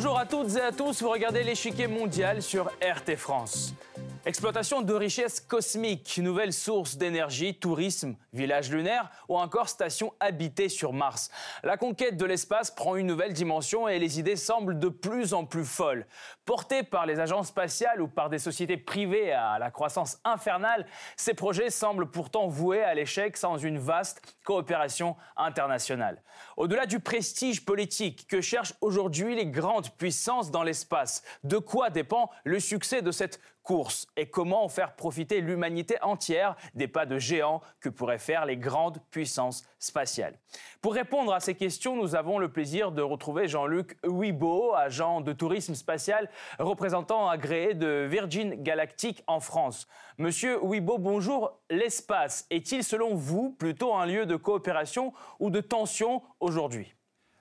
Bonjour à toutes et à tous, vous regardez l'échiquier mondial sur RT France. Exploitation de richesses cosmiques, nouvelles sources d'énergie, tourisme, village lunaire ou encore station habitée sur Mars. La conquête de l'espace prend une nouvelle dimension et les idées semblent de plus en plus folles. Portés par les agences spatiales ou par des sociétés privées à la croissance infernale, ces projets semblent pourtant voués à l'échec sans une vaste coopération internationale. Au-delà du prestige politique que cherchent aujourd'hui les grandes puissances dans l'espace, de quoi dépend le succès de cette et comment faire profiter l'humanité entière des pas de géants que pourraient faire les grandes puissances spatiales. Pour répondre à ces questions, nous avons le plaisir de retrouver Jean-Luc Huibo, agent de tourisme spatial, représentant agréé de Virgin Galactic en France. Monsieur Huibo, bonjour. L'espace est-il selon vous plutôt un lieu de coopération ou de tension aujourd'hui?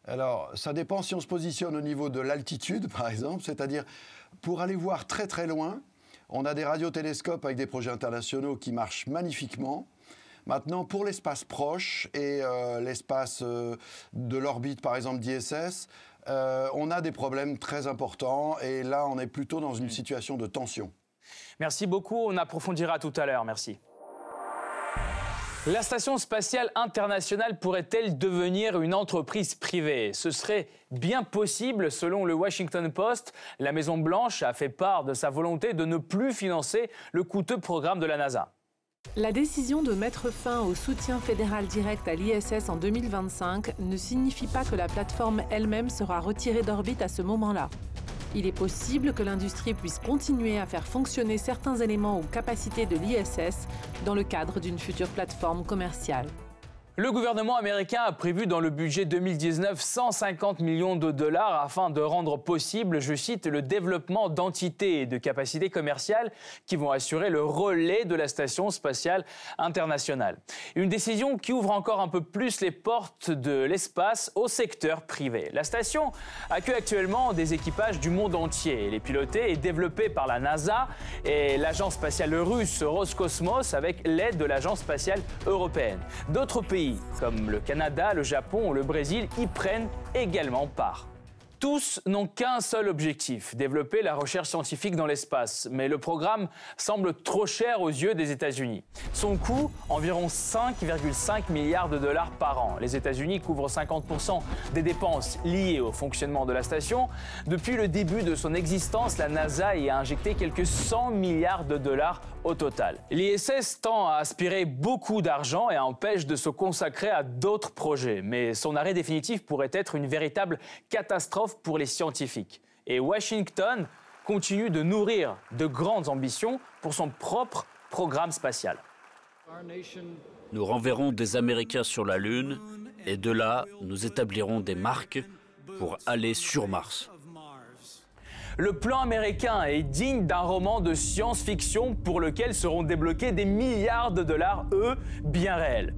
Alors, ça dépend si on se positionne au niveau de l'altitude, par exemple, c'est-à-dire pour aller voir très très loin, on a des radiotélescopes avec des projets internationaux qui marchent magnifiquement. Maintenant, pour l'espace proche et euh, l'espace euh, de l'orbite, par exemple d'ISS, euh, on a des problèmes très importants et là, on est plutôt dans une situation de tension. Merci beaucoup. On approfondira tout à l'heure. Merci. La Station spatiale internationale pourrait-elle devenir une entreprise privée? Ce serait bien possible selon le Washington Post. La Maison-Blanche a fait part de sa volonté de ne plus financer le coûteux programme de la NASA. La décision de mettre fin au soutien fédéral direct à l'ISS en 2025 ne signifie pas que la plateforme elle-même sera retirée d'orbite à ce moment-là il est possible que l'industrie puisse continuer à faire fonctionner certains éléments ou capacités de l'ISS dans le cadre d'une future plateforme commerciale. Le gouvernement américain a prévu dans le budget 2019 150 millions de dollars afin de rendre possible, je cite, le développement d'entités et de capacités commerciales qui vont assurer le relais de la station spatiale internationale. Une décision qui ouvre encore un peu plus les portes de l'espace au secteur privé. La station accueille actuellement des équipages du monde entier. Elle est pilotée et développée par la NASA et l'agence spatiale russe Roscosmos avec l'aide de l'agence spatiale européenne. D'autres pays comme le Canada, le Japon ou le Brésil y prennent également part. Tous n'ont qu'un seul objectif, développer la recherche scientifique dans l'espace. Mais le programme semble trop cher aux yeux des États-Unis. Son coût, environ 5,5 milliards de dollars par an. Les États-Unis couvrent 50% des dépenses liées au fonctionnement de la station. Depuis le début de son existence, la NASA y a injecté quelques 100 milliards de dollars L'ISS tend à aspirer beaucoup d'argent et empêche de se consacrer à d'autres projets. Mais son arrêt définitif pourrait être une véritable catastrophe pour les scientifiques. Et Washington continue de nourrir de grandes ambitions pour son propre programme spatial. Nous renverrons des Américains sur la Lune et de là, nous établirons des marques pour aller sur Mars. Le plan américain est digne d'un roman de science-fiction pour lequel seront débloqués des milliards de dollars, eux, bien réels.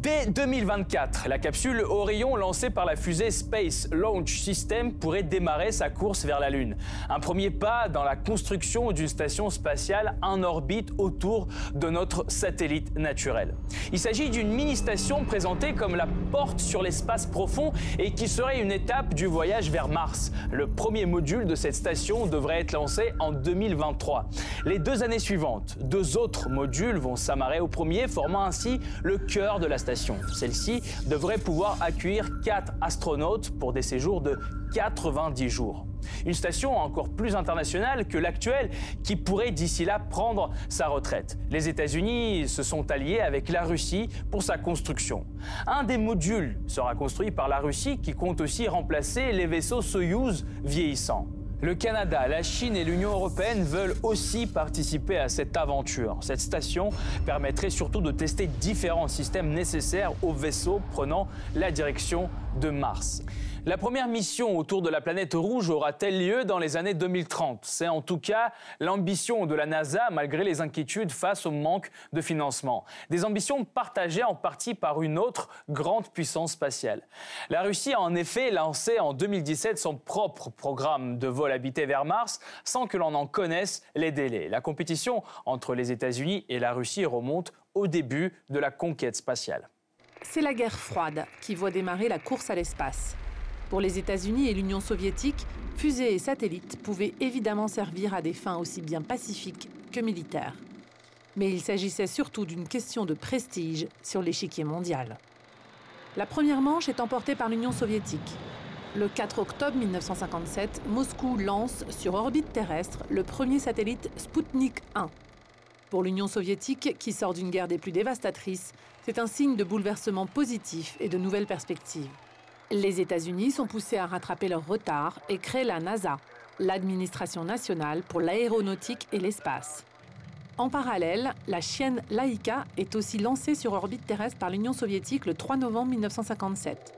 Dès 2024, la capsule Orion lancée par la fusée Space Launch System pourrait démarrer sa course vers la Lune. Un premier pas dans la construction d'une station spatiale en orbite autour de notre satellite naturel. Il s'agit d'une mini-station présentée comme la porte sur l'espace profond et qui serait une étape du voyage vers Mars. Le premier module de cette station devrait être lancé en 2023. Les deux années suivantes, deux autres modules vont s'amarrer au premier, formant ainsi le cœur de la station celle-ci devrait pouvoir accueillir 4 astronautes pour des séjours de 90 jours. Une station encore plus internationale que l'actuelle qui pourrait d'ici là prendre sa retraite. Les États-Unis se sont alliés avec la Russie pour sa construction. Un des modules sera construit par la Russie qui compte aussi remplacer les vaisseaux Soyuz vieillissants. Le Canada, la Chine et l'Union européenne veulent aussi participer à cette aventure. Cette station permettrait surtout de tester différents systèmes nécessaires aux vaisseaux prenant la direction de Mars. La première mission autour de la planète rouge aura-t-elle lieu dans les années 2030 C'est en tout cas l'ambition de la NASA malgré les inquiétudes face au manque de financement. Des ambitions partagées en partie par une autre grande puissance spatiale. La Russie a en effet lancé en 2017 son propre programme de vol habité vers Mars sans que l'on en connaisse les délais. La compétition entre les États-Unis et la Russie remonte au début de la conquête spatiale. C'est la guerre froide qui voit démarrer la course à l'espace. Pour les États-Unis et l'Union soviétique, fusées et satellites pouvaient évidemment servir à des fins aussi bien pacifiques que militaires. Mais il s'agissait surtout d'une question de prestige sur l'échiquier mondial. La première manche est emportée par l'Union soviétique. Le 4 octobre 1957, Moscou lance sur orbite terrestre le premier satellite Sputnik 1. Pour l'Union soviétique, qui sort d'une guerre des plus dévastatrices, c'est un signe de bouleversement positif et de nouvelles perspectives. Les États-Unis sont poussés à rattraper leur retard et créent la NASA, l'administration nationale pour l'aéronautique et l'espace. En parallèle, la chienne Laika est aussi lancée sur orbite terrestre par l'Union soviétique le 3 novembre 1957.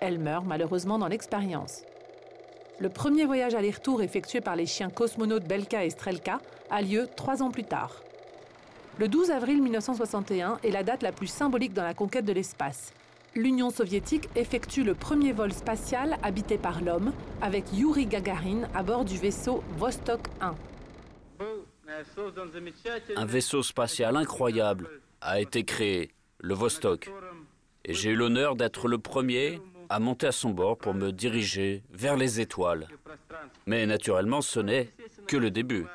Elle meurt malheureusement dans l'expérience. Le premier voyage aller-retour effectué par les chiens cosmonautes Belka et Strelka a lieu trois ans plus tard. Le 12 avril 1961 est la date la plus symbolique dans la conquête de l'espace l'Union soviétique effectue le premier vol spatial habité par l'homme avec Yuri Gagarin à bord du vaisseau Vostok 1. Un vaisseau spatial incroyable a été créé, le Vostok. Et j'ai eu l'honneur d'être le premier à monter à son bord pour me diriger vers les étoiles. Mais naturellement, ce n'est que le début.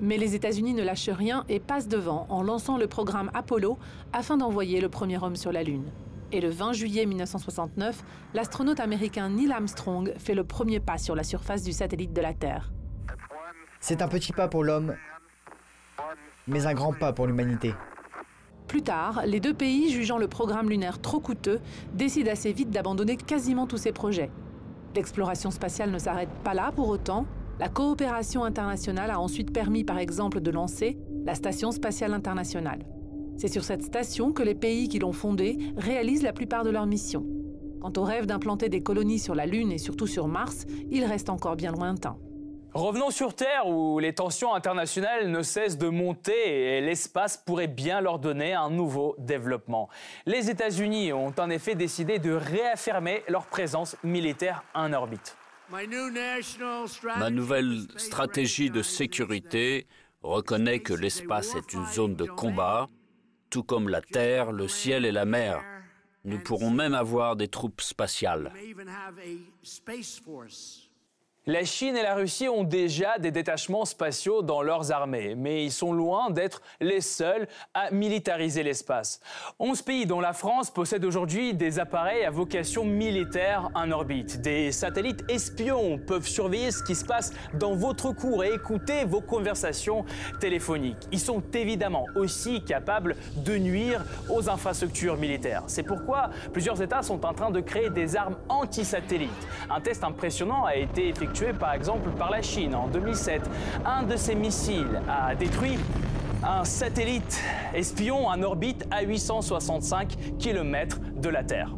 Mais les États-Unis ne lâchent rien et passent devant en lançant le programme Apollo afin d'envoyer le premier homme sur la Lune. Et le 20 juillet 1969, l'astronaute américain Neil Armstrong fait le premier pas sur la surface du satellite de la Terre. C'est un petit pas pour l'homme, mais un grand pas pour l'humanité. Plus tard, les deux pays, jugeant le programme lunaire trop coûteux, décident assez vite d'abandonner quasiment tous ces projets. L'exploration spatiale ne s'arrête pas là pour autant, la coopération internationale a ensuite permis par exemple de lancer la Station spatiale internationale. C'est sur cette station que les pays qui l'ont fondée réalisent la plupart de leurs missions. Quant au rêve d'implanter des colonies sur la Lune et surtout sur Mars, il reste encore bien lointain. Revenons sur Terre où les tensions internationales ne cessent de monter et l'espace pourrait bien leur donner un nouveau développement. Les États-Unis ont en effet décidé de réaffirmer leur présence militaire en orbite. Ma nouvelle stratégie de sécurité reconnaît que l'espace est une zone de combat, tout comme la terre, le ciel et la mer. Nous pourrons même avoir des troupes spatiales. La Chine et la Russie ont déjà des détachements spatiaux dans leurs armées, mais ils sont loin d'être les seuls à militariser l'espace. 11 pays dont la France possède aujourd'hui des appareils à vocation militaire en orbite. Des satellites espions peuvent surveiller ce qui se passe dans votre cour et écouter vos conversations téléphoniques. Ils sont évidemment aussi capables de nuire aux infrastructures militaires. C'est pourquoi plusieurs États sont en train de créer des armes anti-satellites. Un test impressionnant a été effectué tué par exemple par la Chine en 2007. Un de ces missiles a détruit un satellite espion en orbite à 865 km de la Terre.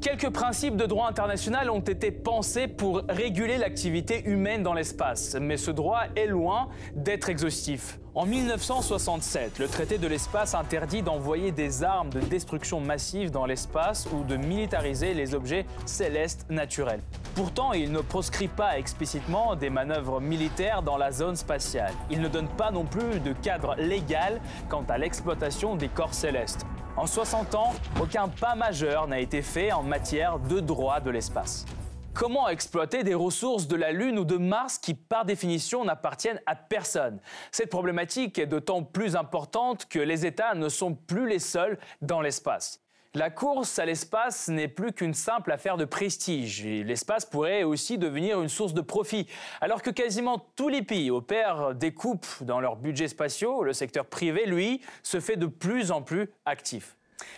Quelques principes de droit international ont été pensés pour réguler l'activité humaine dans l'espace, mais ce droit est loin d'être exhaustif. En 1967, le traité de l'espace interdit d'envoyer des armes de destruction massive dans l'espace ou de militariser les objets célestes naturels. Pourtant, il ne proscrit pas explicitement des manœuvres militaires dans la zone spatiale. Il ne donne pas non plus de cadre légal quant à l'exploitation des corps célestes. En 60 ans, aucun pas majeur n'a été fait en matière de droit de l'espace. Comment exploiter des ressources de la Lune ou de Mars qui, par définition, n'appartiennent à personne? Cette problématique est d'autant plus importante que les États ne sont plus les seuls dans l'espace. La course à l'espace n'est plus qu'une simple affaire de prestige. L'espace pourrait aussi devenir une source de profit. Alors que quasiment tous les pays opèrent des coupes dans leurs budgets spatiaux, le secteur privé, lui, se fait de plus en plus actif.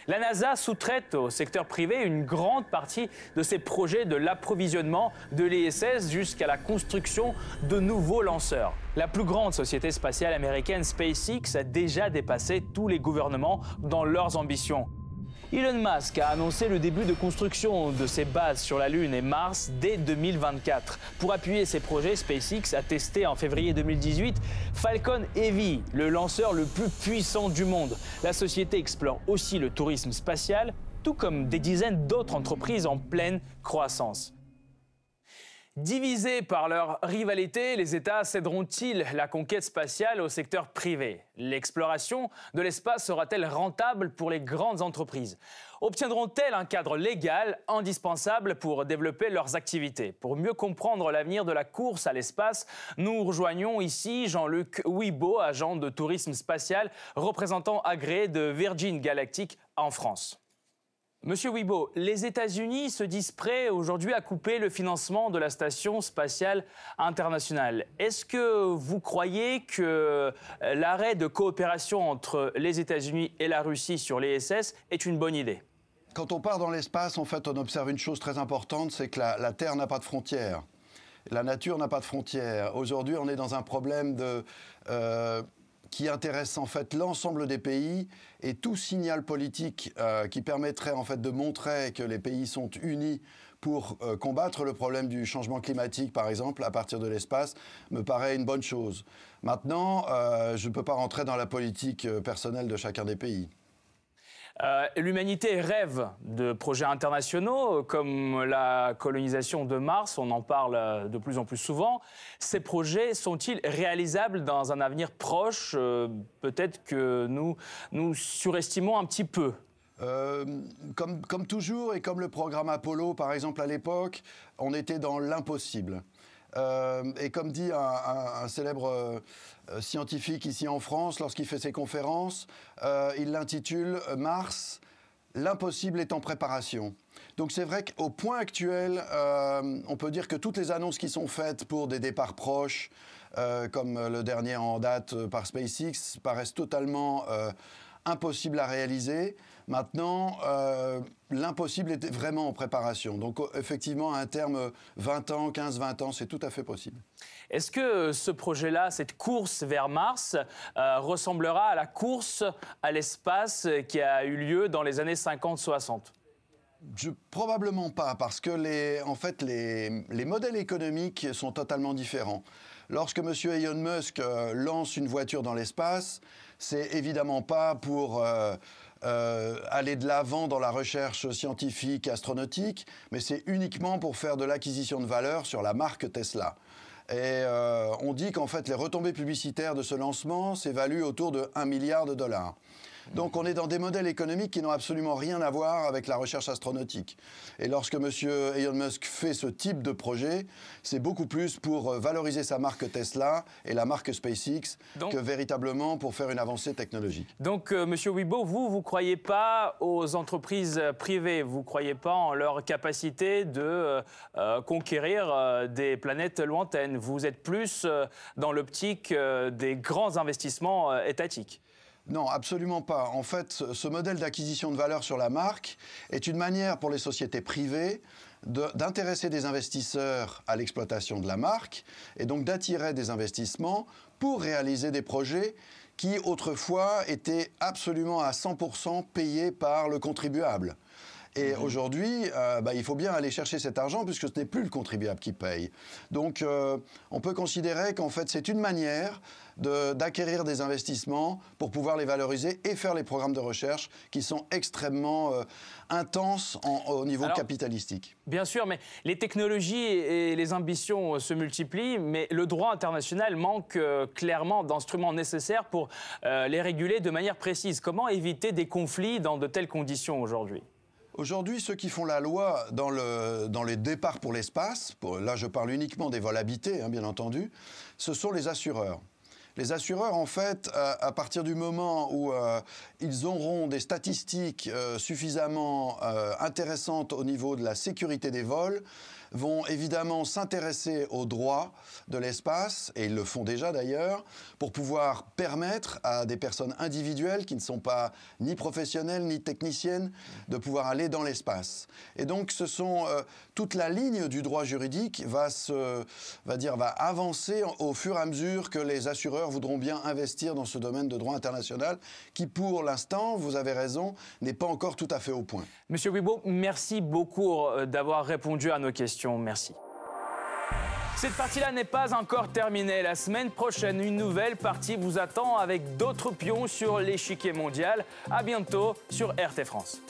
La NASA sous-traite au secteur privé une grande partie de ses projets de l'approvisionnement de l'ISS jusqu'à la construction de nouveaux lanceurs. La plus grande société spatiale américaine, SpaceX, a déjà dépassé tous les gouvernements dans leurs ambitions. Elon Musk a annoncé le début de construction de ses bases sur la Lune et Mars dès 2024. Pour appuyer ses projets, SpaceX a testé en février 2018 Falcon Heavy, le lanceur le plus puissant du monde. La société explore aussi le tourisme spatial, tout comme des dizaines d'autres entreprises en pleine croissance. Divisés par leur rivalité, les États céderont-ils la conquête spatiale au secteur privé? L'exploration de l'espace sera-t-elle rentable pour les grandes entreprises? Obtiendront-elles un cadre légal indispensable pour développer leurs activités? Pour mieux comprendre l'avenir de la course à l'espace, nous rejoignons ici Jean-Luc Ouibo, agent de tourisme spatial, représentant agréé de Virgin Galactic en France. Monsieur Wibo, les États-Unis se disent prêts aujourd'hui à couper le financement de la station spatiale internationale. Est-ce que vous croyez que euh, l'arrêt de coopération entre les États-Unis et la Russie sur l'ESS est une bonne idée? Quand on part dans l'espace, en fait, on observe une chose très importante, c'est que la, Terre n'a pas de frontières. La nature n'a pas de frontières. Aujourd'hui, on est dans un problème de... Euh, qui intéresse en fait l'ensemble des pays et tout signal politique euh, qui permettrait en fait de montrer que les pays sont unis pour euh, combattre le problème du changement climatique, par exemple, à partir de l'espace, me paraît une bonne chose. Maintenant, euh, je ne peux pas rentrer dans la politique personnelle de chacun des pays. Euh, l'humanité rêve de projets internationaux comme la colonisation de Mars, on en parle euh, de plus en plus souvent. Ces projets sont-ils réalisables dans un avenir proche euh, Peut-être que nous nous surestimons un petit peu? comme, toujours et comme le programme Apollo, par exemple, à l'époque, on était dans l'impossible. Et comme dit un, célèbre euh, scientifique ici en France, lorsqu'il fait ses conférences, euh, il l'intitule Mars, l'impossible est en préparation. Donc c'est vrai qu'au point actuel, euh, on peut dire que toutes les annonces qui sont faites pour des départs proches, comme le dernier en date par SpaceX, paraissent totalement impossibles à réaliser. Maintenant, l'impossible est vraiment en préparation. Donc effectivement, à un terme 20 ans, 15-20 ans, c'est tout à fait possible. Est-ce que ce projet-là, cette course vers Mars, euh, ressemblera à la course à l'espace qui a eu lieu dans les années 50-60 je, probablement pas, parce que les, en fait, les, les, modèles économiques sont totalement différents. Lorsque M. Elon Musk euh, lance une voiture dans l'espace, c'est évidemment pas pour euh, aller de l'avant dans la recherche scientifique, astronautique, mais c'est uniquement pour faire de l'acquisition de valeur sur la marque Tesla. Et euh, on dit qu'en fait, les retombées publicitaires de ce lancement s'évaluent autour de 1 milliard de dollars. Donc on est dans des modèles économiques qui n'ont absolument rien à voir avec la recherche astronautique. Et lorsque M. Elon Musk fait ce type de projet, c'est beaucoup plus pour euh, valoriser sa marque Tesla et la marque SpaceX que véritablement pour faire une avancée technologique. Donc euh, M. Wibo, vous, vous ne croyez pas aux entreprises privées, vous ne croyez pas en leur capacité de euh, conquérir des planètes lointaines? Vous êtes plus dans l'optique des grands investissements étatiques. Non, absolument pas. En fait, ce modèle d'acquisition de valeur sur la marque est une manière pour les sociétés privées d'intéresser des investisseurs à l'exploitation de la marque et donc d'attirer des investissements pour réaliser des projets qui autrefois étaient absolument à 100% payés par le contribuable. Et mhm. aujourd'hui, euh, bah, il faut bien aller chercher cet argent puisque ce n'est plus le contribuable qui paye. Donc, euh, on peut considérer qu'en fait, c'est une manière d'acquérir des investissements pour pouvoir les valoriser et faire les programmes de recherche qui sont extrêmement euh, intenses au niveau capitalistique. Bien sûr, mais les technologies et les ambitions se multiplient, mais le droit international manque clairement d'instruments nécessaires pour les réguler de manière précise. Comment éviter des conflits dans de telles conditions aujourd'hui? Aujourd'hui, ceux qui font la loi dans, les départs pour l'espace, là je parle uniquement des vols habités, hein, bien entendu, ce sont les assureurs. Les assureurs, en fait, à, partir du moment où euh, ils auront des statistiques euh, suffisamment euh, intéressantes au niveau de la sécurité des vols, vont évidemment s'intéresser aux droits de l'espace, et ils le font déjà d'ailleurs, pour pouvoir permettre à des personnes individuelles qui ne sont pas ni professionnelles ni techniciennes de pouvoir aller dans l'espace. Et donc ce sont euh, toute la ligne du droit juridique va se va dire va avancer au fur et à mesure que les assureurs voudront bien investir dans ce domaine de droit international qui pour l'instant, vous avez raison, n'est pas encore tout à fait au point. Monsieur Wibo, merci beaucoup euh, d'avoir répondu à nos Merci. Cette partie-là n'est pas encore terminée. La semaine prochaine, une nouvelle partie vous attend avec d'autres pions sur l'échiquier mondial. À bientôt sur RT France.